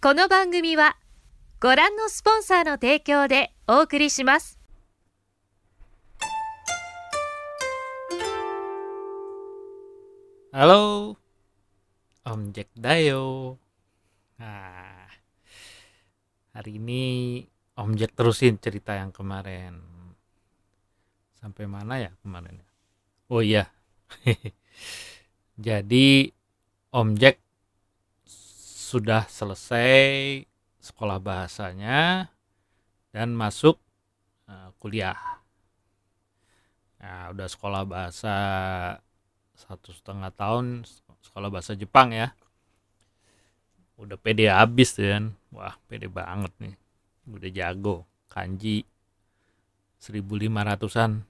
この番組はご覧のスポンサーの提供でお送りします。 Halo, Om Jack Dayo. Nah, hari ini Om Jack terusin cerita yang kemarin. Sampai mana ya kemarin? Oh iya. Jadi Om Jack sudah selesai sekolah bahasanya dan masuk eh, kuliah. Nah, udah sekolah bahasa satu setengah tahun sekolah bahasa Jepang ya. Udah pede habis kan wah pede banget nih. Udah jago. Kanji 1500an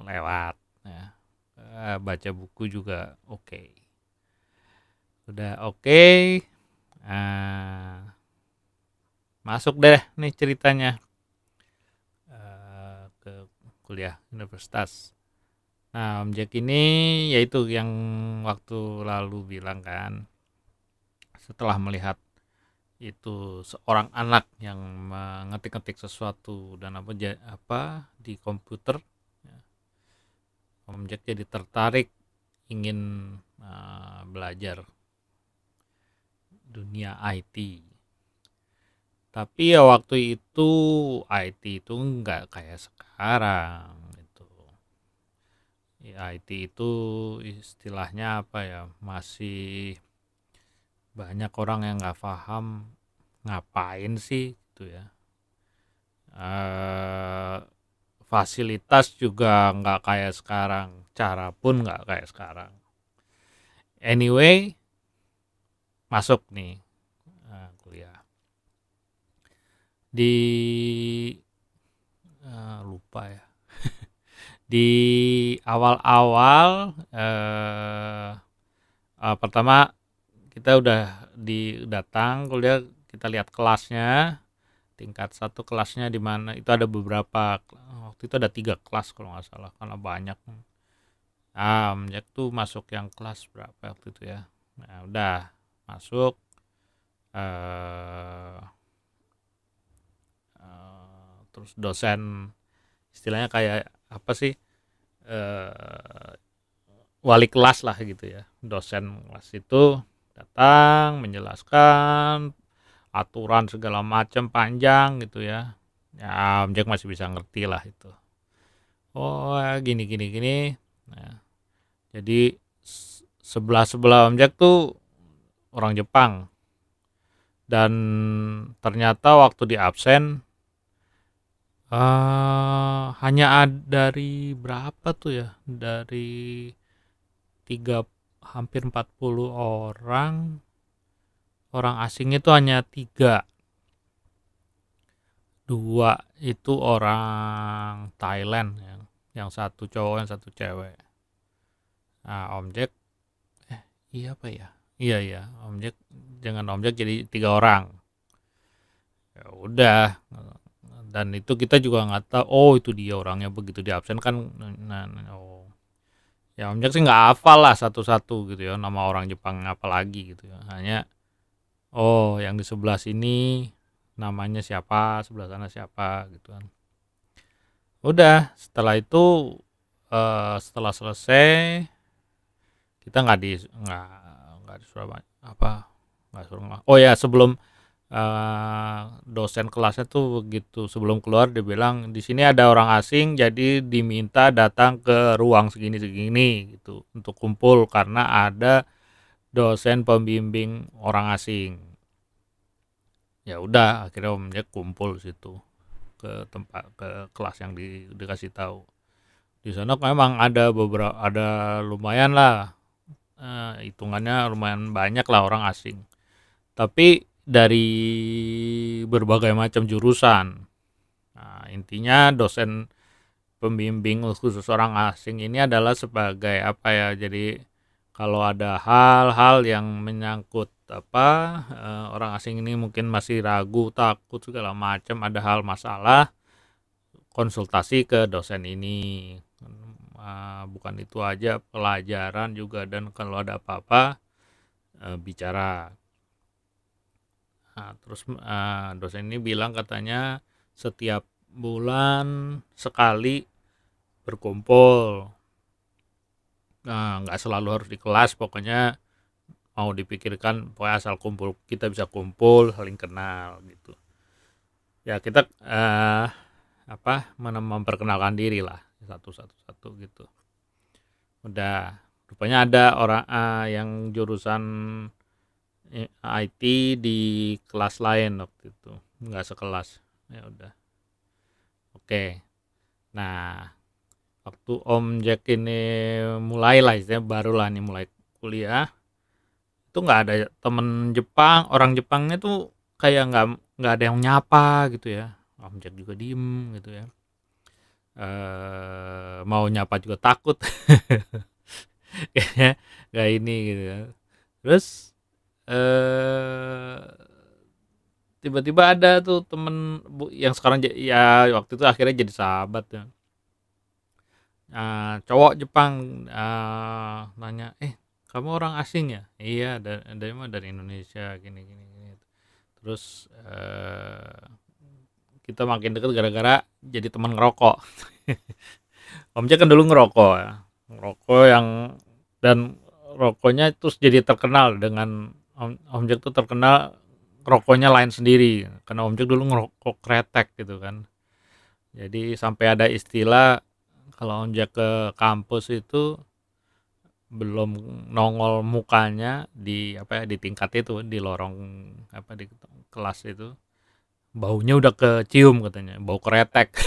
lewat ya. Eh, baca buku juga oke udah oke. Ah, masuk deh nih ceritanya. Eh, ke kuliah universitas. Nah, Om Jack ini yaitu yang waktu lalu bilang kan, setelah melihat itu seorang anak yang mengetik-ngetik sesuatu dan apa apa di komputer, ya, Om Jack jadi tertarik ingin eh, belajar dunia IT. Tapi ya waktu itu IT itu nggak kayak sekarang gitu. Ya, IT itu istilahnya apa ya masih banyak orang yang nggak paham ngapain sih gitu ya Eh, fasilitas juga nggak kayak sekarang cara pun nggak kayak sekarang anyway masuk nih eh, kuliah. Di eh, lupa ya. Di awal-awal eh, eh, pertama kita udah di datang kuliah kita lihat kelasnya tingkat satu kelasnya di mana itu ada beberapa waktu itu ada tiga kelas kalau nggak salah karena banyak. Ah Jack tuh masuk yang kelas berapa waktu itu ya? Nah udah masuk eh eh, terus dosen istilahnya kayak apa sih eh wali kelas lah gitu ya. Dosen kelas itu datang menjelaskan aturan segala macam panjang gitu ya. Ya Jack masih bisa ngerti lah itu. Oh gini gini gini. Nah, jadi sebelah sebelah Om Jack tuh orang Jepang. Dan ternyata waktu di absen eh hanya ada dari berapa tuh ya? Dari tiga hampir 40 orang. Orang asing itu hanya tiga. Dua itu orang Thailand yang yang satu cowok yang satu cewek. Nah Om eh iya apa ya iya iya. Om Jack jangan Om Jack jadi tiga orang. Ya udah. Dan itu kita juga nggak tahu oh itu dia orangnya begitu di absen kan nah, nah, oh. Ya Om Jack sih nggak hafal lah satu-satu gitu ya nama orang Jepang apalagi gitu ya. Hanya oh yang di sebelah sini namanya siapa sebelah sana siapa gitu kan. Udah setelah itu eh, setelah selesai kita nggak di nggak nggak disuruh apa- nggak nggak- oh ya sebelum eh, dosen kelasnya tuh begitu sebelum keluar dia bilang di sini ada orang asing jadi diminta datang ke ruang segini segini gitu untuk kumpul karena ada dosen pembimbing orang asing. Ya udah akhirnya Om kumpul situ ke tempat ke kelas yang di, dikasih tahu. Di sana memang ada beberapa ada lumayan lah eh, hitungannya lumayan banyak lah orang asing. Tapi dari berbagai macam jurusan nah, intinya dosen pembimbing khusus orang asing ini adalah sebagai apa ya jadi kalau ada hal-hal yang menyangkut apa eh, orang asing ini mungkin masih ragu takut segala macam ada hal masalah konsultasi ke dosen ini Eh, bukan itu aja pelajaran juga dan kalau ada apa-apa eh, bicara. Nah, terus uh, dosen ini bilang katanya setiap bulan sekali berkumpul. Nah nggak selalu harus di kelas pokoknya mau dipikirkan pokoknya asal kumpul kita bisa kumpul saling kenal gitu. Ya kita uh, apa memperkenalkan diri lah satu satu satu gitu. Udah. Rupanya ada orang uh, yang jurusan eh, IT di kelas lain waktu itu. Nggak sekelas. Ya udah. Oke. Nah waktu Om Jack ini mulai lah istilahnya baru lah nih mulai kuliah. Itu nggak ada temen Jepang orang Jepangnya tuh kayak nggak nggak ada yang nyapa gitu ya. Om Jack juga diem gitu ya e, mau nyapa juga takut. Kayaknya nggak ini gitu ya. Terus eh tiba-tiba ada tuh temen yang sekarang ya waktu itu akhirnya jadi sahabat ya. Uh, cowok Jepang uh, nanya eh kamu orang asing ya? Iya dari dari mana dari Indonesia gini gini gini. Terus uh, kita makin dekat gara-gara jadi teman ngerokok. Om Jack kan dulu ngerokok ya. Ngerokok yang dan rokoknya terus jadi terkenal dengan Om, Om Jack tuh terkenal rokoknya lain sendiri. Karena Om Jack dulu ngerokok kretek gitu kan. Jadi sampai ada istilah kalau onjak ke kampus itu belum nongol mukanya di apa ya di tingkat itu di lorong apa di kelas itu baunya udah kecium katanya bau kretek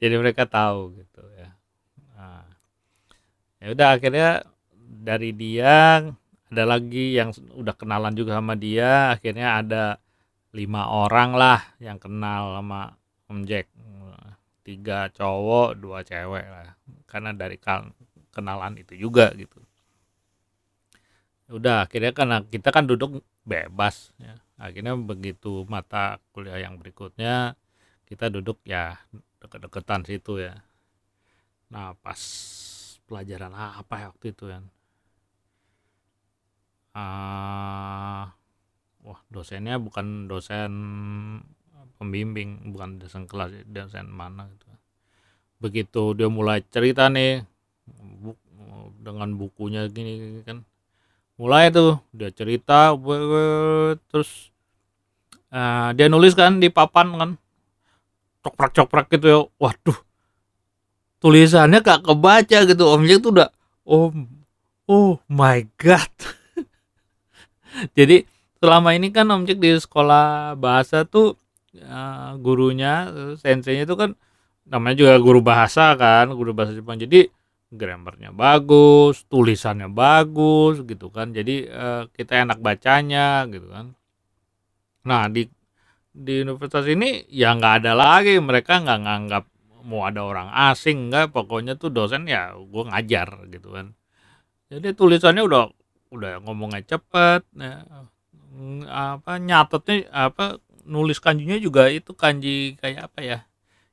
jadi mereka tahu gitu ya. Nah, ya udah akhirnya dari dia ada lagi yang udah kenalan juga sama dia akhirnya ada lima orang lah yang kenal sama Om Jack. Tiga cowok dua cewek lah. Karena dari kenalan itu juga gitu. Udah akhirnya kan kita kan duduk bebas ya akhirnya begitu mata kuliah yang berikutnya kita duduk ya deket-deketan situ ya. Nah pas pelajaran apa ya waktu itu ya uh, wah dosennya bukan dosen pembimbing bukan dosen kelas dosen mana gitu. Begitu dia mulai cerita nih bu, dengan bukunya gini kan mulai tuh dia cerita terus uh, dia nulis kan di papan kan. Cokrak cokrak gitu ya. Waduh tulisannya gak kebaca gitu. Om tuh udah oh oh my god. Jadi selama ini kan om di sekolah bahasa tuh uh, gurunya senseinya itu kan namanya juga guru bahasa kan guru bahasa Jepang. Jadi grammarnya bagus tulisannya bagus gitu kan. Jadi uh, kita enak bacanya gitu kan. Nah di di universitas ini ya nggak ada lagi. Mereka nggak nganggap mau ada orang asing nggak. Pokoknya tuh dosen ya gue ngajar gitu kan. Jadi tulisannya udah udah ngomongnya cepet ya, apa nyatetnya apa nulis kanjinya juga itu kanji kayak apa ya?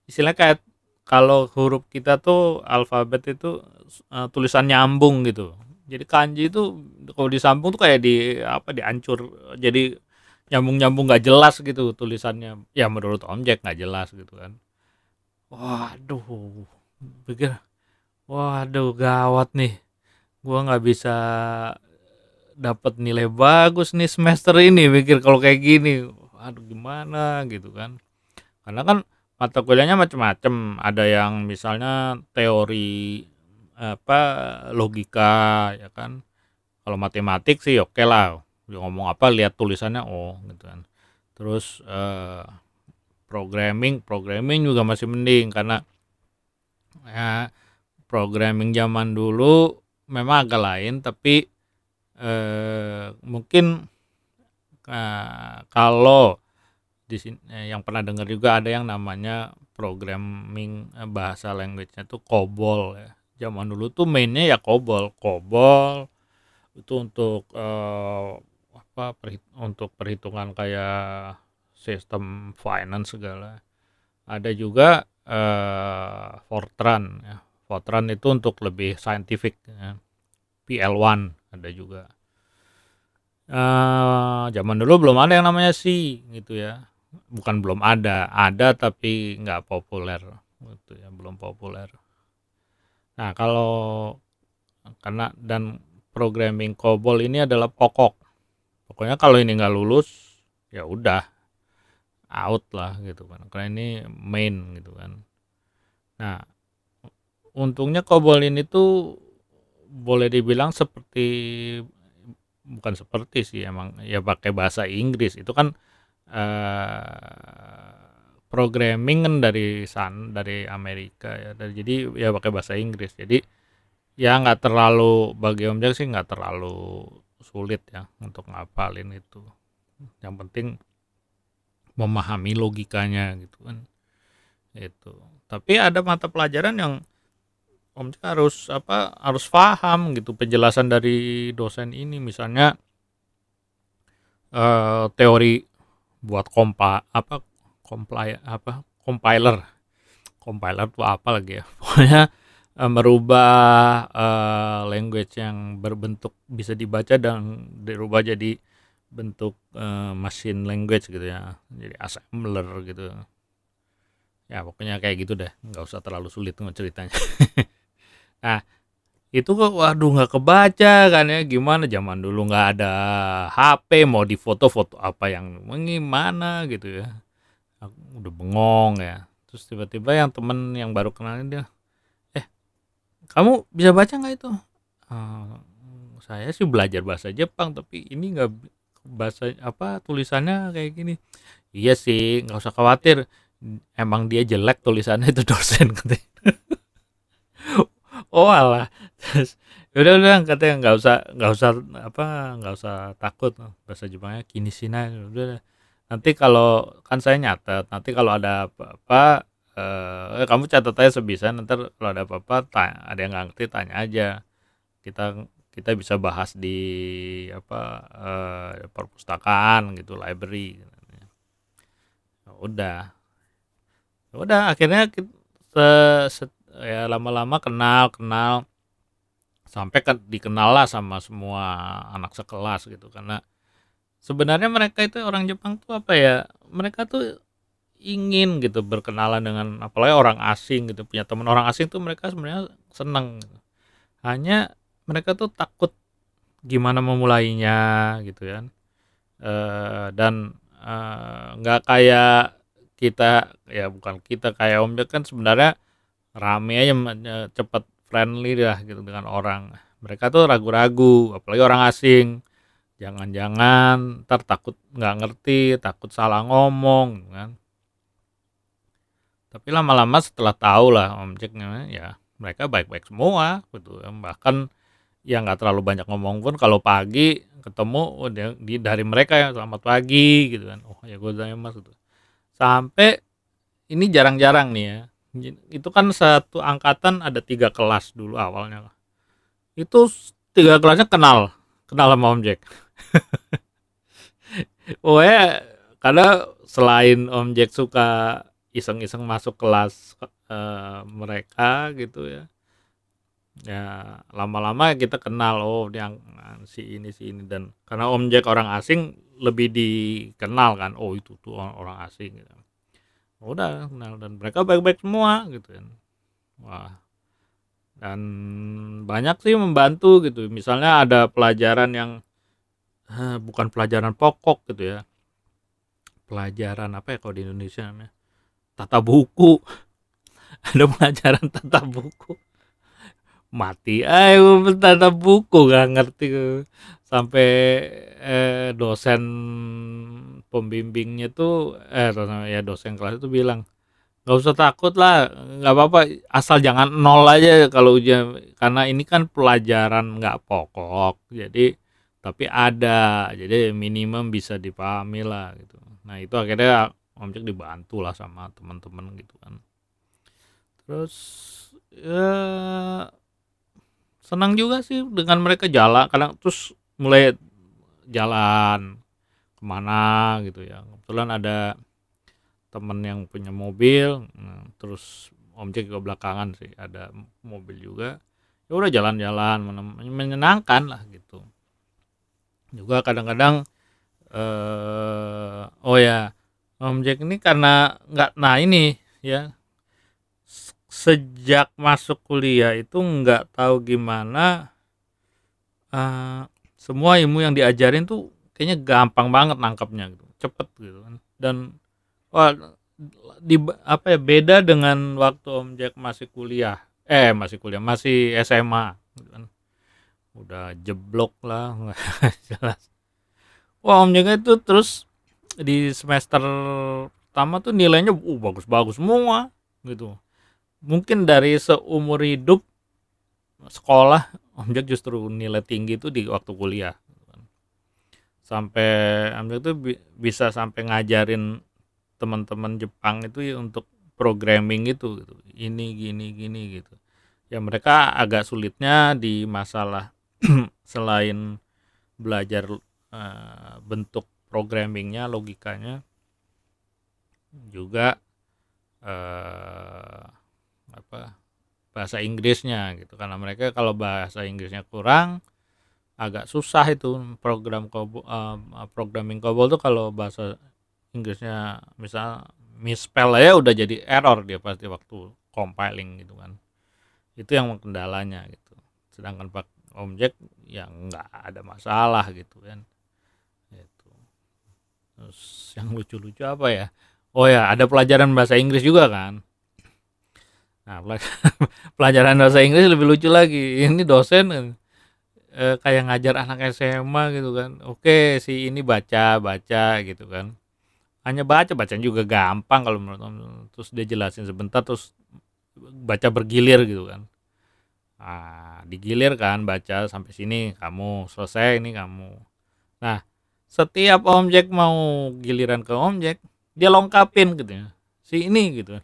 Istilahnya kayak kalau huruf kita tuh alfabet itu uh, tulisan nyambung gitu. Jadi kanji itu kalau disambung tuh kayak di apa dihancur. Jadi nyambung nyambung nggak jelas gitu tulisannya. Ya menurut Om Jack nggak jelas gitu kan. Waduh pikir waduh gawat nih. Gua nggak bisa dapat nilai bagus nih semester ini pikir kalau kayak gini. Aduh gimana gitu kan. Karena kan mata kuliahnya macam-macam ada yang misalnya teori apa logika ya kan. Kalau matematik sih oke okay lah. Dia ngomong apa lihat tulisannya oh gitu kan. Terus eh, programming programming juga masih mending karena ya programming zaman dulu memang agak lain tapi eh, mungkin Nah, kalau di sini eh, yang pernah dengar juga ada yang namanya programming eh, bahasa language-nya tuh COBOL ya. Zaman dulu tuh mainnya ya COBOL. COBOL itu untuk eh, apa perhit untuk perhitungan kayak sistem finance segala. Ada juga eh, Fortran ya. Fortran itu untuk lebih scientific ya. PL1 ada juga. Uh, zaman dulu belum ada yang namanya si gitu ya bukan belum ada ada tapi nggak populer gitu ya belum populer. Nah kalau karena dan programming COBOL ini adalah pokok. Pokoknya kalau ini nggak lulus ya udah out lah gitu kan. Karena ini main gitu kan. Nah untungnya COBOL ini tuh boleh dibilang seperti bukan seperti sih emang ya pakai bahasa Inggris. Itu kan uh, programming kan dari san dari Amerika ya. Dari jadi ya pakai bahasa Inggris. Jadi ya nggak terlalu bagi Om Jack sih nggak terlalu sulit ya untuk ngapalin itu. Yang penting memahami logikanya gitu kan. Itu. Tapi ada mata pelajaran yang Om Cik harus apa harus paham gitu penjelasan dari dosen ini. Misalnya uh, teori buat kompa apa comply apa compiler. Compiler itu apa lagi ya? Pokoknya uh, merubah uh, language yang berbentuk bisa dibaca dan dirubah jadi bentuk uh, machine language gitu ya. Jadi assembler gitu. Ya pokoknya kayak gitu deh. Nggak usah terlalu sulit ceritanya Nah, itu kok waduh nggak kebaca kan ya? Gimana? Zaman dulu nggak ada HP mau di foto-foto apa yang gimana? gitu ya. Aku udah bengong ya. Terus tiba-tiba yang temen yang baru kenalin dia eh kamu bisa baca nggak itu? Uh, saya sih belajar bahasa Jepang tapi ini nggak bahasa apa tulisannya kayak gini. Iya sih nggak usah khawatir. Emang dia jelek tulisannya itu dosen katanya oh alah. Terus udah udah katanya nggak usah nggak usah apa nggak usah takut. Bahasa Jepangnya kini sina udah. Nanti kalau kan saya nyatet nanti kalau ada apa-apa eh, kamu catat aja sebisa nanti kalau ada apa-apa ada yang nggak ngerti tanya aja. Kita kita bisa bahas di apa eh, perpustakaan gitu library ya udah. Ya udah akhirnya kita, se, ya lama-lama kenal kenal. Sampai kan dikenal lah sama semua anak sekelas gitu. Karena sebenarnya mereka itu orang Jepang tuh apa ya mereka tuh ingin gitu berkenalan dengan apalagi orang asing gitu punya teman orang asing tuh mereka sebenarnya seneng gitu. hanya mereka tuh takut gimana memulainya gitu kan. E, dan eh, nggak e, kayak kita ya bukan kita kayak Om kan sebenarnya rame aja cepet friendly dah gitu dengan orang. Mereka tuh ragu-ragu apalagi orang asing. Jangan-jangan ntar takut nggak ngerti takut salah ngomong gitu kan. Tapi lama-lama setelah tahu lah objeknya ya mereka baik-baik semua gitu. Bahkan yang nggak terlalu banyak ngomong pun kalau pagi ketemu oh, di dari mereka ya selamat pagi gitu kan. Oh ya gue mas gitu. Sampai ini jarang-jarang nih ya itu kan satu angkatan ada tiga kelas dulu awalnya itu tiga kelasnya kenal kenal sama Om Jack. Oh ya karena selain Om Jack suka iseng-iseng masuk kelas uh, mereka gitu ya ya lama-lama kita kenal oh yang si ini si ini. Dan karena Om Jack orang asing lebih dikenal kan oh itu tuh orang asing gitu udah kenal. Dan mereka baik-baik semua gitu kan. Wah. Dan banyak sih membantu gitu. Misalnya ada pelajaran yang eh, bukan pelajaran pokok gitu ya. Pelajaran apa ya kalau di Indonesia namanya? Tata buku. Ada pelajaran tata buku. Mati ayo tata buku gak ngerti sampai eh, dosen pembimbingnya tuh eh ya dosen kelas itu bilang nggak usah takut lah nggak apa-apa asal jangan nol aja kalau ujian. Karena ini kan pelajaran nggak pokok jadi tapi ada jadi minimum bisa dipahami lah gitu. Nah itu akhirnya Om Cek dibantu lah sama teman-teman gitu kan. Terus ya senang juga sih dengan mereka jalan kadang terus mulai jalan ke mana gitu ya. Kebetulan ada temen yang punya mobil nah, terus om Jack ke belakangan sih ada mobil juga. Ya udah jalan-jalan menyenangkan lah gitu. Juga kadang-kadang eh oh ya objek ini karena nggak nah ini ya sejak masuk kuliah itu nggak tahu gimana uh, semua ilmu yang diajarin tuh kayaknya gampang banget nangkapnya gitu. Cepet gitu kan. Dan wah di apa ya beda dengan waktu Om Jack masih kuliah. Eh masih kuliah masih SMA gitu kan. Udah jeblok lah jelas. Wah Om Jack itu terus di semester pertama tuh nilainya uh bagus-bagus semua gitu. Mungkin dari seumur hidup sekolah Om Jack justru nilai tinggi itu di waktu kuliah sampai Om Jack itu bisa sampai ngajarin teman-teman Jepang itu ya untuk programming itu gitu. ini gini gini gitu ya mereka agak sulitnya di masalah selain belajar uh, bentuk programmingnya logikanya juga uh, apa bahasa Inggrisnya gitu karena mereka kalau bahasa Inggrisnya kurang agak susah itu program kobol, uh, programming COBOL tuh kalau bahasa Inggrisnya misal misspell ya udah jadi error dia pasti waktu compiling gitu kan. Itu yang kendalanya gitu. Sedangkan pak objek yang nggak ada masalah gitu kan. Itu terus yang lucu-lucu apa ya? Oh ya ada pelajaran bahasa Inggris juga kan. Nah, pelajaran bahasa Inggris lebih lucu lagi. Ini dosen eh, kayak ngajar anak SMA gitu kan. Oke, si ini baca, baca gitu kan. Hanya baca, bacaan juga gampang kalau menurut om. Terus dia jelasin sebentar terus baca bergilir gitu kan. Nah, digilir kan baca sampai sini kamu selesai ini kamu. Nah, setiap objek mau giliran ke objek, dia lengkapin gitu ya. Si ini gitu.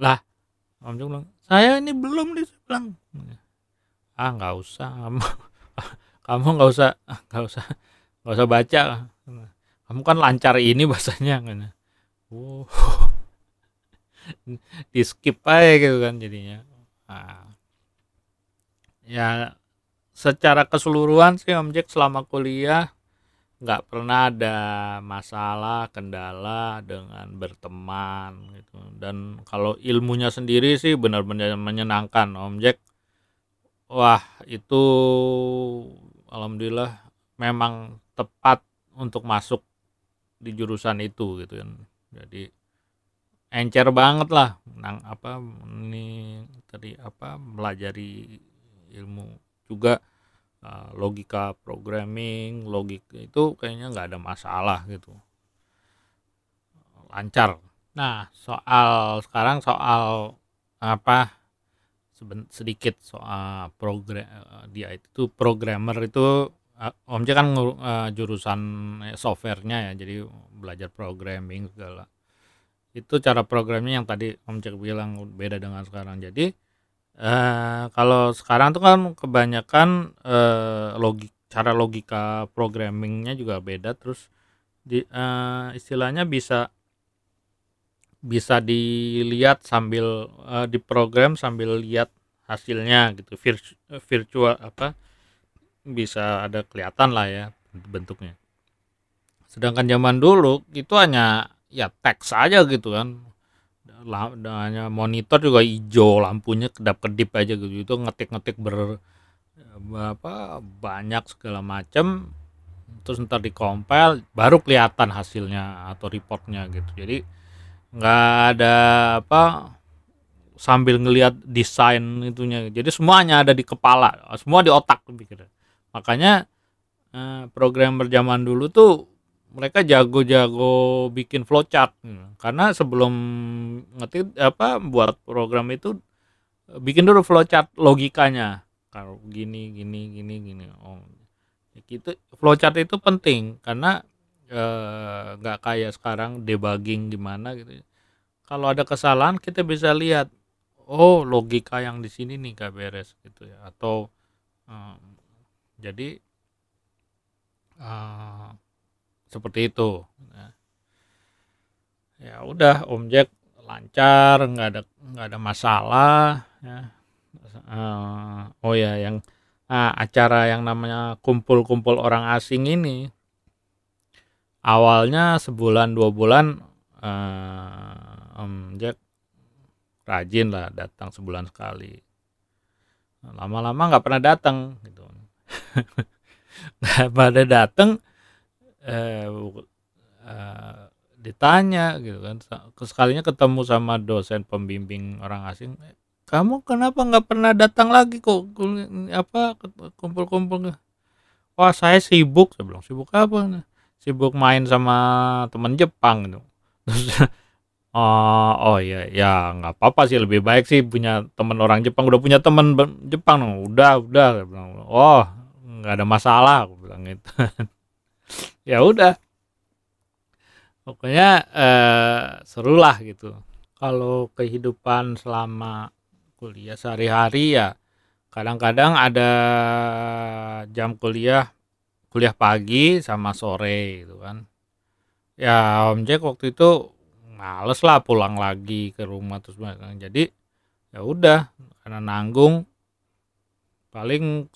Lah, Om Jong bilang saya ini belum dia bilang ah nggak usah kamu nggak usah nggak usah nggak usah baca kamu kan lancar ini bahasanya kan oh. Di skip aja gitu kan jadinya. Nah, ya secara keseluruhan sih Om Jack selama kuliah nggak pernah ada masalah kendala dengan berteman gitu. Dan kalau ilmunya sendiri sih benar-benar menyenangkan Om Jack wah itu alhamdulillah memang tepat untuk masuk di jurusan itu gitu kan. Jadi encer banget lah nang apa ini tadi apa melajari ilmu juga. Eh, logika programming logika itu kayaknya nggak ada masalah gitu. Lancar. Nah soal sekarang soal apa sedikit soal program eh, dia itu programmer itu eh, Om J kan uh, jurusan softwarenya ya jadi belajar programming segala. Itu cara programnya yang tadi Om Cek bilang beda dengan sekarang. Jadi Uh, kalau sekarang tuh kan kebanyakan uh, logik cara logika programmingnya juga beda. Terus di uh, istilahnya bisa bisa dilihat sambil uh, diprogram sambil lihat hasilnya gitu. Virtu virtual apa bisa ada kelihatan lah ya bentuknya. Sedangkan zaman dulu itu hanya ya teks aja gitu kan. Hanya monitor juga hijau lampunya kedap kedip aja gitu. Itu ngetik ngetik ber apa banyak segala macam terus ntar di compile baru kelihatan hasilnya atau reportnya gitu. Jadi nggak ada apa sambil ngelihat desain itunya. Jadi semuanya ada di kepala semua di otak pikir makanya eh, program berjaman dulu tuh mereka jago-jago bikin flowchart. Karena sebelum ngetik apa buat program itu bikin dulu flowchart logikanya. Kalau gini gini gini gini oh. Gitu flowchart itu penting. Karena nggak eh, kayak sekarang debugging gimana gitu kalau ada kesalahan kita bisa lihat oh logika yang di sini nih gak beres gitu ya. Atau eh, jadi uh, seperti itu. Nah, ya udah Om lancar nggak ada nggak ada masalah ya. Uh, oh ya yang nah, acara yang namanya kumpul-kumpul orang asing ini awalnya sebulan dua bulan uh, Om Jack rajin lah datang sebulan sekali. Lama-lama nggak pernah datang gitu. Pada datang eh, uh, ditanya gitu kan. Sekalinya ketemu sama dosen pembimbing orang asing kamu kenapa nggak pernah datang lagi kok? Apa kumpul-kumpul wah saya sibuk. Saya bilang sibuk apa sibuk main sama teman Jepang gitu. Terus oh, oh iya ya nggak apa-apa sih lebih baik sih punya teman orang Jepang. Udah punya teman Jepang udah udah bilang. Oh nggak ada masalah aku bilang gitu. Ya udah. Pokoknya eh, seru lah gitu. Kalau kehidupan selama kuliah sehari-hari ya kadang-kadang ada jam kuliah kuliah pagi sama sore gitu kan. Ya Om Jack waktu itu males lah pulang lagi ke rumah terus jadi ya udah karena nanggung paling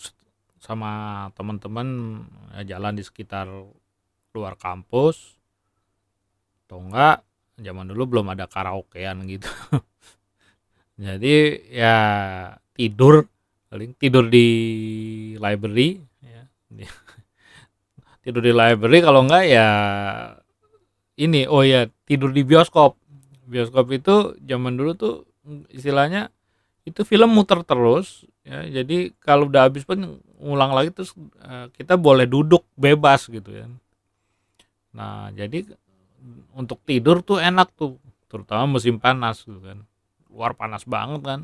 sama teman-teman ya jalan di sekitar luar kampus. Atau enggak zaman dulu belum ada karaokean gitu. Jadi ya tidur paling tidur di library ya tidur di library kalau enggak ya ini oh ya tidur di bioskop. Bioskop itu zaman dulu tuh istilahnya itu film muter terus ya. Jadi kalau udah habis pun ngulang lagi terus uh, kita boleh duduk bebas gitu ya. Nah jadi untuk tidur tuh enak tuh terutama musim panas gitu kan. Luar panas banget kan.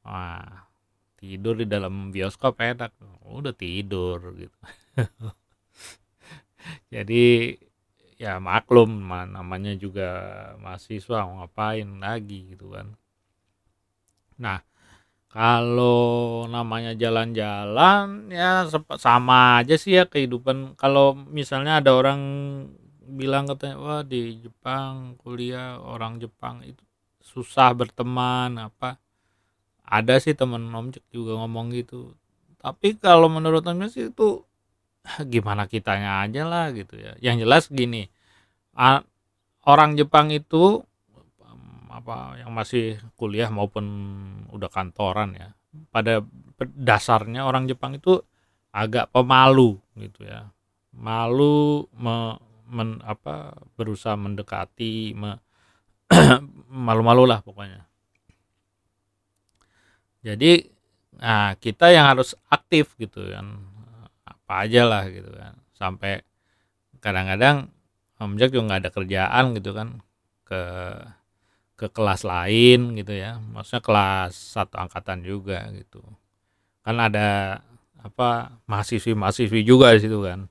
Wah tidur di dalam bioskop enak. Udah tidur gitu jadi ya maklum namanya juga mahasiswa ngapain lagi gitu kan. Nah kalau namanya jalan-jalan ya sama aja sih ya kehidupan. Kalau misalnya ada orang bilang katanya wah di Jepang kuliah orang Jepang itu susah berteman apa. Ada sih temen Om juga ngomong gitu. Tapi kalau menurut Om sih itu gimana kitanya aja lah gitu ya. Yang jelas gini orang Jepang itu apa yang masih kuliah maupun udah kantoran ya pada dasarnya orang Jepang itu agak pemalu gitu ya. Malu me, men, apa berusaha mendekati me, malu-malu lah pokoknya. Jadi nah kita yang harus aktif gitu kan apa aja lah gitu kan. Sampai kadang-kadang Om Jack juga nggak ada kerjaan gitu kan ke ke kelas lain gitu ya. Maksudnya kelas satu angkatan juga gitu. Kan ada apa mahasiswi mahasiswi juga di situ kan.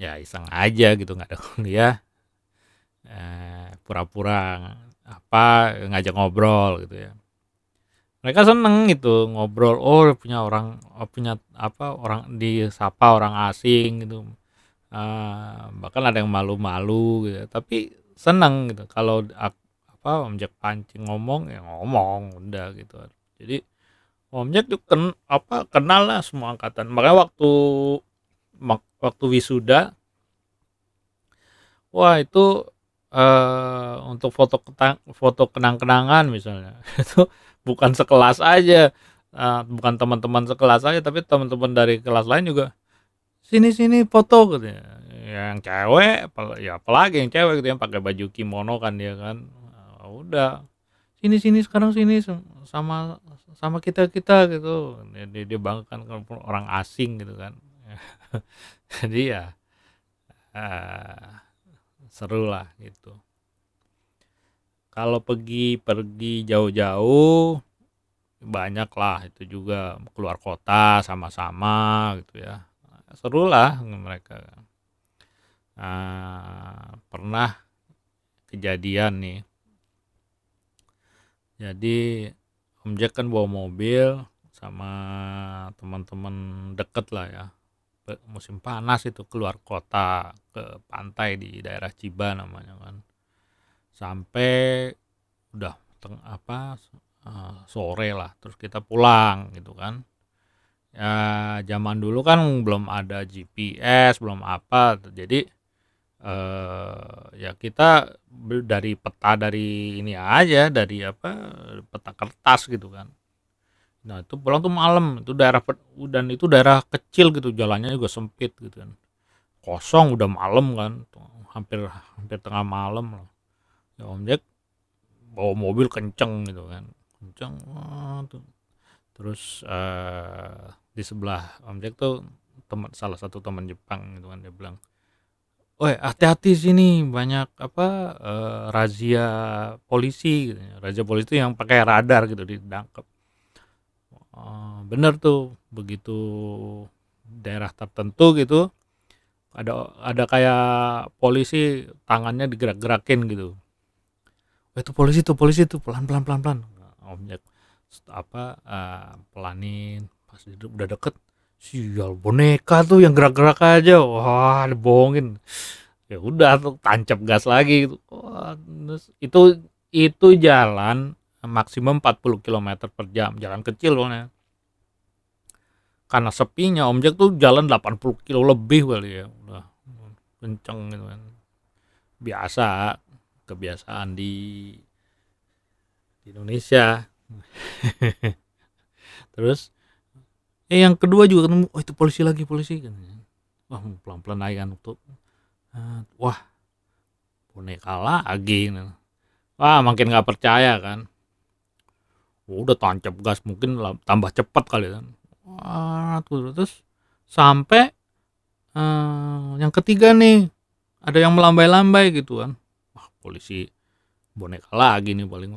Ya iseng aja gitu nggak ada kuliah. Eh, pura-pura apa ngajak ngobrol gitu ya mereka seneng gitu ngobrol oh punya orang oh, punya apa orang disapa orang asing gitu. Uh, bahkan ada yang malu-malu gitu. Tapi seneng gitu. Kalau apa Om Jack pancing ngomong ya ngomong udah gitu. Jadi Om Jack tuh ken, apa kenal lah semua angkatan. Makanya waktu waktu wisuda wah itu uh, untuk foto ketang, foto kenang-kenangan misalnya. Itu bukan sekelas aja. Uh, bukan teman-teman sekelas aja tapi teman-teman dari kelas lain juga sini sini foto gitu ya. Yang cewek ya apalagi yang cewek gitu yang pakai baju kimono kan dia kan. Uh, udah sini sini sekarang sini sama sama kita kita gitu. Dia, dia, banggakan orang asing gitu kan. Jadi ya uh, seru lah gitu kalau pergi pergi jauh-jauh banyak lah itu juga. Keluar kota sama-sama gitu ya. Seru lah mereka. Nah, pernah kejadian nih. Jadi Om Jack kan bawa mobil sama teman-teman deket lah ya. Musim panas itu keluar kota ke pantai di daerah Ciba namanya kan sampai udah teng apa uh, sore lah terus kita pulang gitu kan. Ya zaman dulu kan belum ada GPS belum apa jadi eh ya kita dari peta dari ini aja dari apa peta kertas gitu kan. Nah itu pulang tuh malam itu daerah dan itu daerah kecil gitu jalannya juga sempit gitu kan. Kosong udah malam kan hampir hampir tengah malam lah ya Om Jack bawa mobil kenceng gitu kan. Kenceng wah, terus eh di sebelah Om Jack tuh teman salah satu teman Jepang gitu kan dia bilang Woi hati-hati sini banyak apa eh, razia polisi gitu. razia polisi itu yang pakai radar gitu ditangkap Eh, bener tuh begitu daerah tertentu gitu ada ada kayak polisi tangannya digerak-gerakin gitu itu polisi tuh polisi tuh pelan pelan pelan pelan. Om Jack apa eh, pelanin pas udah deket sial boneka tuh yang gerak-gerak aja. Wah dibohongin. Ya udah tuh tancap gas lagi gitu. Wah, itu itu jalan maksimum 40 km per jam jalan kecil soalnya. Karena sepinya Om Jack tuh jalan 80 kilo lebih kali ya. Udah kenceng gitu kan. Biasa kebiasaan di Indonesia. Terus eh yang kedua juga ketemu oh itu polisi lagi polisi kan wah pelan pelan naik kan tuh. Ah, wah boneka lagi. Wah makin nggak percaya kan. Udah tancap gas mungkin tambah cepat kali kan. Wah terus sampai eh, yang ketiga nih ada yang melambai-lambai gitu kan polisi boneka lagi nih paling.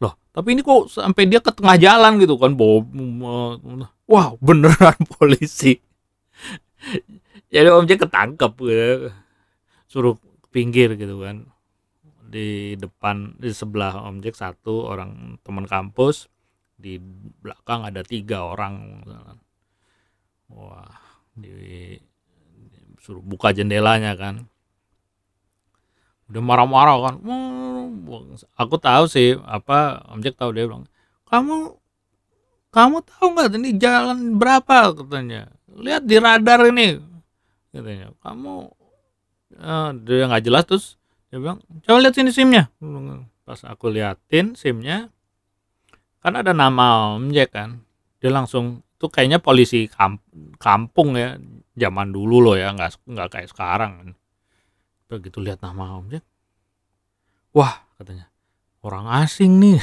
Loh tapi ini kok sampai dia ke tengah jalan gitu kan bawa wah beneran polisi. Jadi om Jack ketangkep gitu. Suruh pinggir gitu kan. Di depan di sebelah Om Jack satu orang teman kampus. Di belakang ada tiga orang. Wah di, suruh buka jendelanya kan udah marah-marah kan. "Hmm, aku tahu sih apa Om Jack tahu dia bilang kamu kamu tahu nggak ini jalan berapa? Katanya. Lihat di radar ini katanya. Kamu eh, dia nggak jelas terus dia bilang coba lihat sini simnya. Pas aku liatin simnya kan ada nama Om Jack kan. Dia langsung itu kayaknya polisi kamp- kampung ya zaman dulu loh ya nggak nggak kayak sekarang begitu lihat nama Om Jack wah katanya orang asing nih.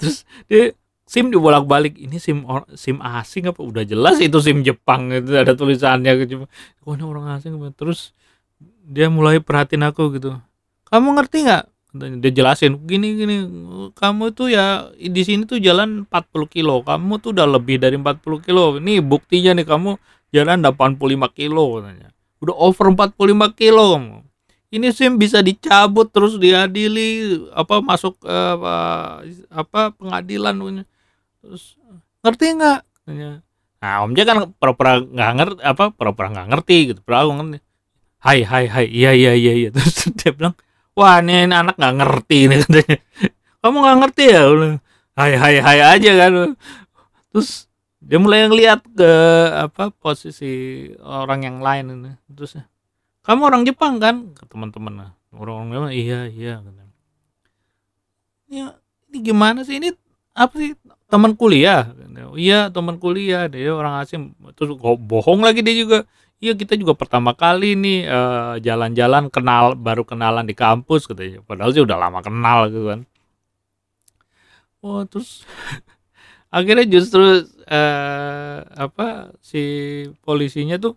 Terus dia SIM dibolak-balik ini SIM or- SIM asing apa? Udah jelas itu SIM Jepang itu ada tulisannya gitu. Kok ini orang asing terus dia mulai perhatiin aku gitu. Kamu ngerti nggak? Dia jelasin gini gini kamu tuh ya di sini tuh jalan 40 kilo kamu tuh udah lebih dari 40 kilo. Ini buktinya nih kamu jalan 85 kilo katanya udah over 45 kilo. Ini SIM bisa dicabut terus diadili apa masuk eh, apa, apa pengadilan terus ngerti nggak? Nah om kan pura-pura nggak ngerti apa pura-pura nggak ngerti gitu. Pura ngerti. Hai hai hai. Iya iya iya iya. Terus dia bilang wah ini, ini anak nggak ngerti ini katanya. Kamu nggak ngerti ya? Hai hai hai aja kan. Terus dia mulai ngeliat ke apa posisi orang yang lain ini. Terus kamu orang Jepang kan? Ke teman-teman. Orang-orang Jepang iya iya ya ini gimana sih? Ini apa sih? Teman kuliah? Iya teman kuliah. Dia orang asing. Terus bohong lagi dia juga. Iya kita juga pertama kali nih eh, jalan-jalan kenal baru kenalan di kampus katanya. Padahal sih udah lama kenal gitu kan. Wah terus akhirnya justru eh, apa si polisinya tuh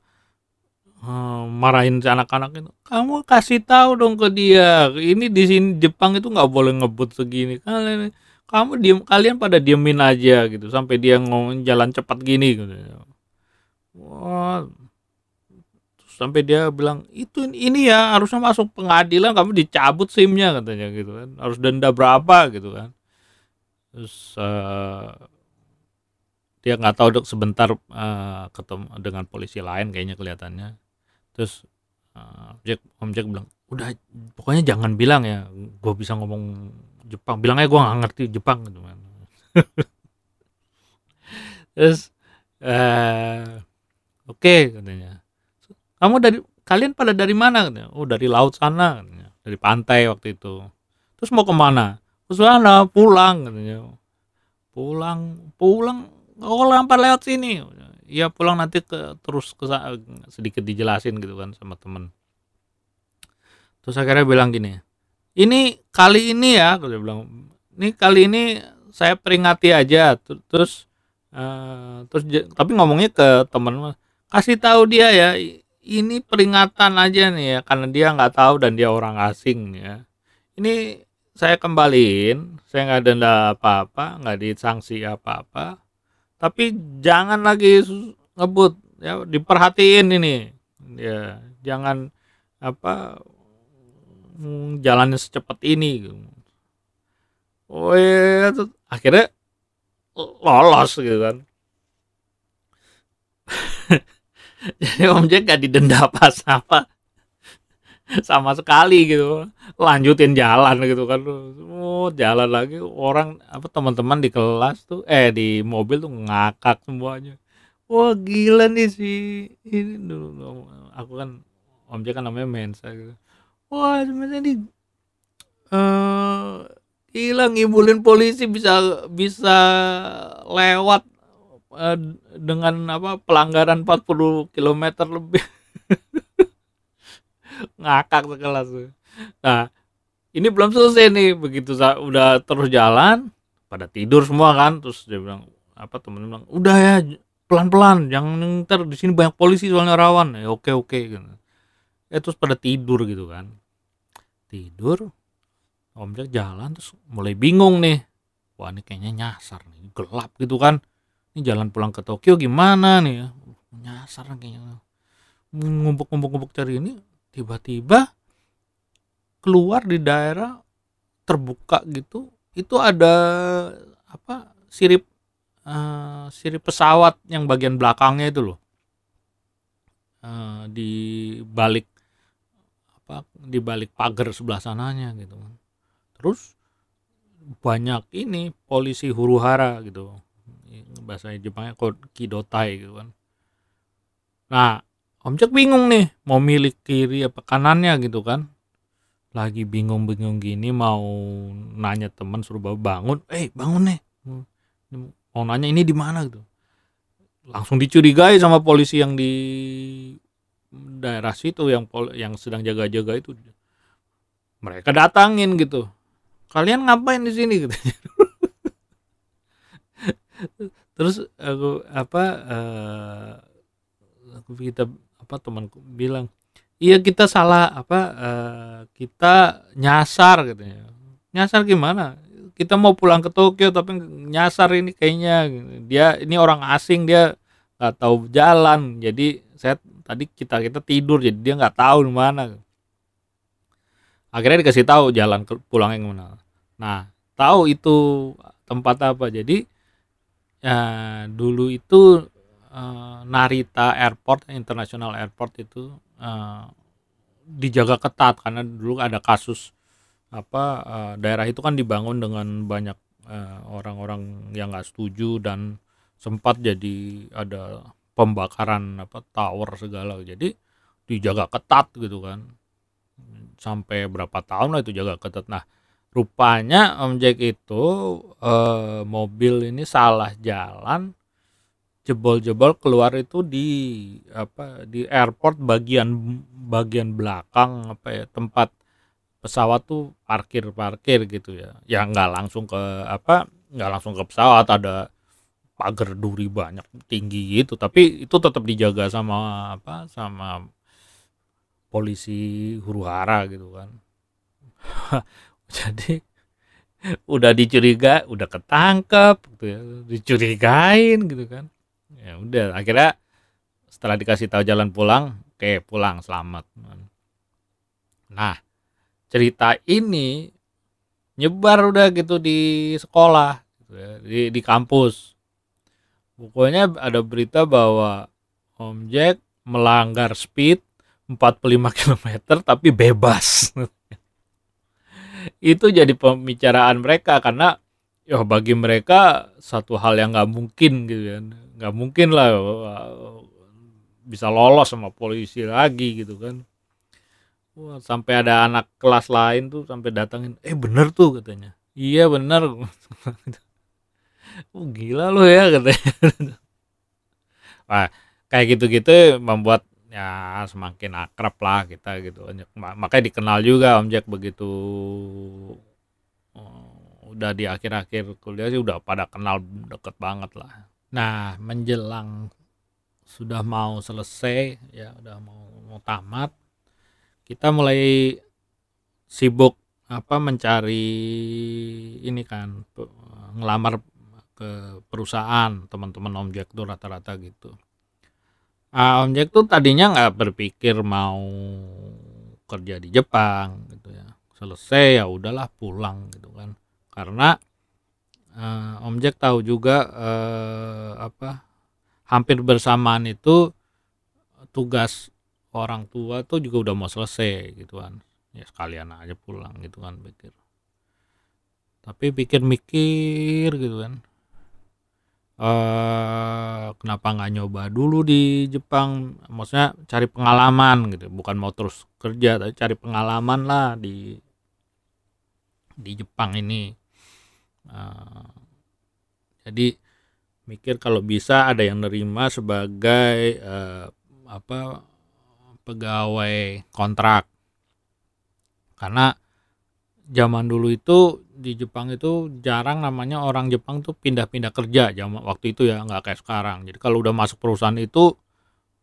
eh, marahin si anak-anak itu kamu kasih tahu dong ke dia ini di sini Jepang itu nggak boleh ngebut segini kalian kamu diem kalian pada diemin aja gitu sampai dia ngomong jalan cepat gini gitu. Wah. Terus sampai dia bilang itu ini ya harusnya masuk pengadilan kamu dicabut simnya katanya gitu kan harus denda berapa gitu kan. Terus eh, dia nggak tahu dok. Sebentar eh, ketemu dengan polisi lain kayaknya kelihatannya. Terus eh, Jack Om bilang udah pokoknya jangan bilang ya. Gue bisa ngomong Jepang. Bilang aja gue nggak ngerti Jepang. Gitu kan terus eh oke katanya. Kamu dari kalian pada dari mana? Katanya. oh dari laut sana katanya. dari pantai waktu itu. Terus mau ke mana? Ke sana pulang katanya. Pulang pulang oh lampat lewat sini. Ya pulang nanti ke terus ke sedikit dijelasin gitu kan sama temen. Terus akhirnya bilang gini ini kali ini ya dia bilang ini kali ini saya peringati aja. Terus uh, terus tapi ngomongnya ke temen kasih tahu dia ya ini peringatan aja nih ya karena dia nggak tahu dan dia orang asing ya. Ini saya kembaliin saya nggak denda apa-apa nggak disanksi apa-apa tapi jangan lagi ngebut ya diperhatiin ini. Ya jangan apa mm, jalannya secepat ini. Oh iya akhirnya lolos gitu kan. Jadi Om Jack gak didenda apa-apa sama sekali gitu. Lanjutin jalan gitu kan. Oh jalan lagi. Orang apa teman-teman di kelas tuh eh di mobil tuh ngakak semuanya. Wah gila nih si ini. Dulu aku kan om kan namanya Mensa gitu. Wah sebenarnya di uh, gila ngibulin polisi bisa bisa lewat uh, dengan apa pelanggaran 40 km lebih ngakak sekelas nah ini belum selesai nih. Begitu udah terus jalan pada tidur semua kan. Terus dia bilang apa temen bilang udah ya pelan-pelan jangan ntar di sini banyak polisi soalnya rawan. Ya oke oke gitu. Ya terus pada tidur gitu kan. Tidur Om Jack jalan terus mulai bingung nih. Wah ini kayaknya nyasar nih gelap gitu kan. Ini jalan pulang ke Tokyo gimana nih? Ya nyasar kayaknya. Ngumpuk-ngumpuk-ngumpuk cari ini tiba-tiba keluar di daerah terbuka gitu itu ada apa sirip uh, sirip pesawat yang bagian belakangnya itu loh. Uh, di balik apa di balik pagar sebelah sananya gitu terus banyak ini polisi huru hara gitu bahasa Jepangnya kidotai gitu kan. Nah Om Jack bingung nih mau milih kiri apa kanannya gitu kan. Lagi bingung-bingung gini mau nanya teman suruh bangun. Eh bangun nih. Mau nanya ini di mana gitu. Langsung dicurigai sama polisi yang di daerah situ yang yang sedang jaga-jaga itu. Mereka datangin gitu. Kalian ngapain di sini? Gitu terus aku apa uh, aku kita apa temanku bilang iya kita salah apa uh, kita nyasar katanya. Nyasar gimana? Kita mau pulang ke Tokyo tapi nyasar ini kayaknya. Dia ini orang asing dia nggak tahu jalan. Jadi saya tadi kita kita tidur jadi dia nggak tahu di mana. Akhirnya dikasih tahu jalan ke, pulang yang mana nah tahu itu tempat apa. Jadi ya, dulu itu uh, Narita Airport International Airport itu uh, dijaga ketat karena dulu ada kasus apa uh, daerah itu kan dibangun dengan banyak orang-orang uh, yang nggak setuju dan sempat jadi ada pembakaran apa tower segala. Jadi dijaga ketat gitu kan. Sampai berapa tahun lah itu jaga ketat. Nah rupanya Om Jack itu uh, mobil ini salah jalan jebol-jebol keluar itu di apa di airport bagian bagian belakang apa ya tempat pesawat tuh parkir parkir gitu ya. Ya nggak langsung ke apa nggak langsung ke pesawat ada pagar duri banyak tinggi gitu. Tapi itu tetap dijaga sama apa sama polisi huru hara gitu kan. Jadi udah dicuriga udah ketangkep gitu ya dicurigain gitu kan ya udah akhirnya setelah dikasih tahu jalan pulang oke pulang selamat. Nah cerita ini nyebar udah gitu di sekolah gitu ya, di di kampus. Pokoknya ada berita bahwa Om Jack melanggar speed 45 km tapi bebas. Itu jadi pembicaraan mereka karena ya bagi mereka satu hal yang nggak mungkin gitu kan nggak mungkin lah bisa lolos sama polisi lagi gitu kan. Wah, sampai ada anak kelas lain tuh sampai datangin eh bener tuh katanya. Iya bener. Oh gila lo ya katanya. Wah, kayak gitu-gitu membuat ya semakin akrab lah kita gitu. Makanya dikenal juga Om Jack begitu oh, udah di akhir-akhir kuliah sih udah pada kenal deket banget lah nah menjelang sudah mau selesai ya udah mau mau tamat kita mulai sibuk apa mencari ini kan ngelamar ke perusahaan teman-teman Om tuh rata-rata gitu. Ah, Om tuh tadinya nggak berpikir mau kerja di Jepang gitu ya. Selesai ya udahlah pulang gitu kan. Karena uh, Om Jack tahu juga uh, apa hampir bersamaan itu tugas orang tua tuh juga udah mau selesai gitu kan. Ya sekalian aja pulang gitu kan pikir. Tapi pikir mikir gitu kan. Uh, kenapa nggak nyoba dulu di Jepang? Maksudnya cari pengalaman gitu. Bukan mau terus kerja tapi cari pengalaman lah di di Jepang ini. Uh, jadi mikir kalau bisa ada yang nerima sebagai uh, apa pegawai kontrak. Karena zaman dulu itu di Jepang itu jarang namanya orang Jepang tuh pindah-pindah kerja zaman waktu itu ya nggak kayak sekarang. Jadi kalau udah masuk perusahaan itu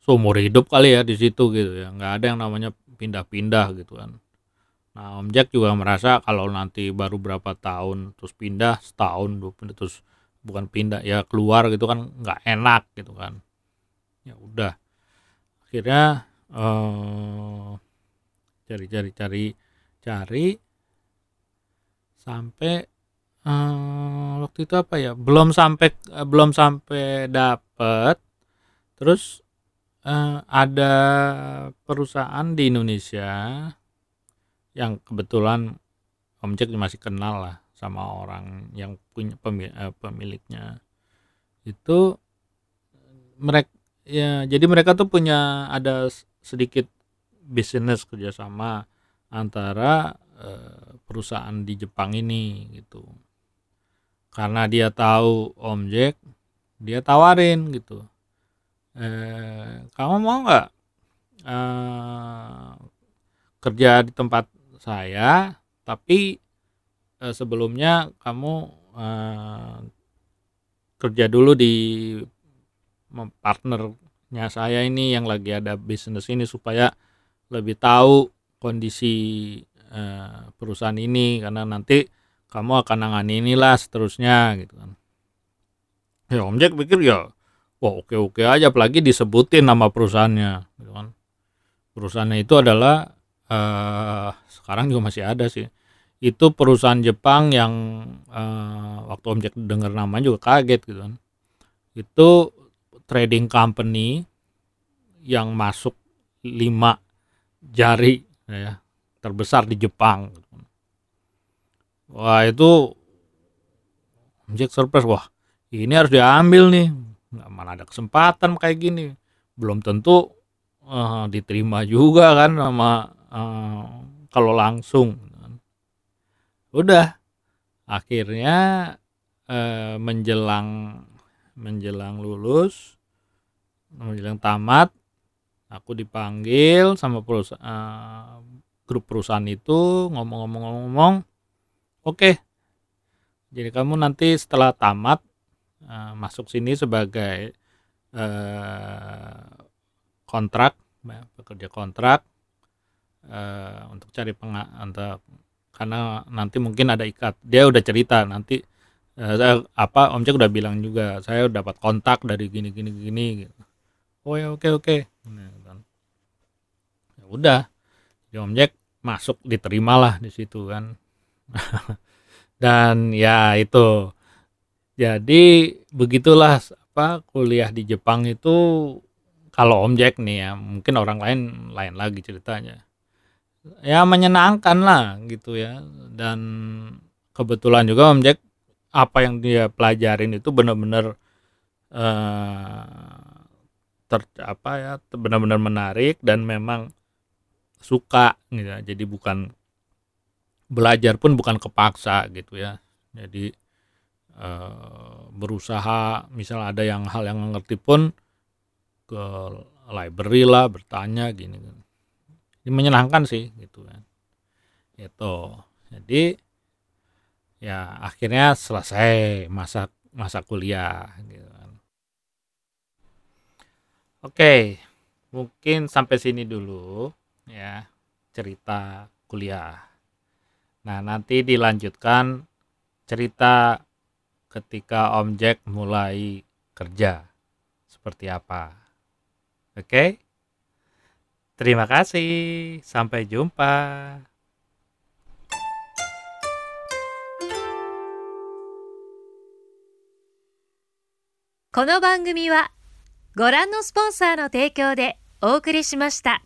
seumur hidup kali ya di situ gitu ya. Nggak ada yang namanya pindah-pindah gitu kan. Nah Om Jack juga merasa kalau nanti baru berapa tahun terus pindah setahun dua terus bukan pindah ya keluar gitu kan nggak enak gitu kan. Ya udah. Akhirnya uh, cari cari cari cari. Sampai uh, waktu itu apa ya? Belum sampai uh, belum sampai dapet. Terus uh, ada perusahaan di Indonesia yang kebetulan Om Jack masih kenal lah sama orang yang punya pemiliknya. Itu mereka ya jadi mereka tuh punya ada sedikit bisnis kerjasama antara uh, perusahaan di Jepang ini gitu. Karena dia tahu Om Jack dia tawarin gitu. Eh, kamu mau nggak uh, kerja di tempat saya tapi uh, sebelumnya kamu uh, kerja dulu di partnernya saya ini yang lagi ada bisnis ini supaya lebih tahu kondisi uh, perusahaan ini. Karena nanti kamu akan nangani inilah seterusnya gitu kan. Ya Om Jack pikir ya wah oke oke aja. Apalagi disebutin nama perusahaannya gitu kan. Perusahaannya itu adalah uh, sekarang juga masih ada sih itu perusahaan Jepang yang uh, waktu Om Jack dengar namanya juga kaget gitu kan. Itu trading company yang masuk lima jari ya terbesar di Jepang. Wah itu Jack surprise wah ini harus diambil nih. Mana ada kesempatan kayak gini. Belum tentu uh, diterima juga kan sama uh, kalau langsung udah. Akhirnya uh, menjelang menjelang lulus menjelang tamat aku dipanggil sama perusahaan uh, grup perusahaan itu ngomong-ngomong-ngomong oke okay, jadi kamu nanti setelah tamat uh, masuk sini sebagai uh, kontrak pekerja kontrak uh, untuk cari peng untuk karena nanti mungkin ada ikat. Dia udah cerita nanti saya apa Om Jack udah bilang juga saya dapat kontak dari gini gini gini gitu. oh ya oke oke. Nah, kan. ya udah. Jadi Om Jack masuk diterimalah di situ kan. Dan ya itu. Jadi begitulah apa kuliah di Jepang itu kalau Om Jack nih ya mungkin orang lain lain lagi ceritanya ya menyenangkan lah gitu ya. Dan kebetulan juga Om Jack apa yang dia pelajarin itu benar-benar uh, ter, apa ya benar-benar menarik dan memang suka gitu ya. jadi bukan belajar pun bukan kepaksa gitu ya. Jadi e, berusaha misal ada yang hal yang ngerti pun ke library lah bertanya gini ini menyenangkan sih gitu kan. Itu jadi ya akhirnya selesai masa masa kuliah gitu kan. Oke mungkin sampai sini dulu ya cerita kuliah. Nah nanti dilanjutkan cerita ketika Om Jack mulai kerja. Seperti apa? Oke terima kasih sampai jumpa この番組はご覧のスポンサーの提供でお送りしました。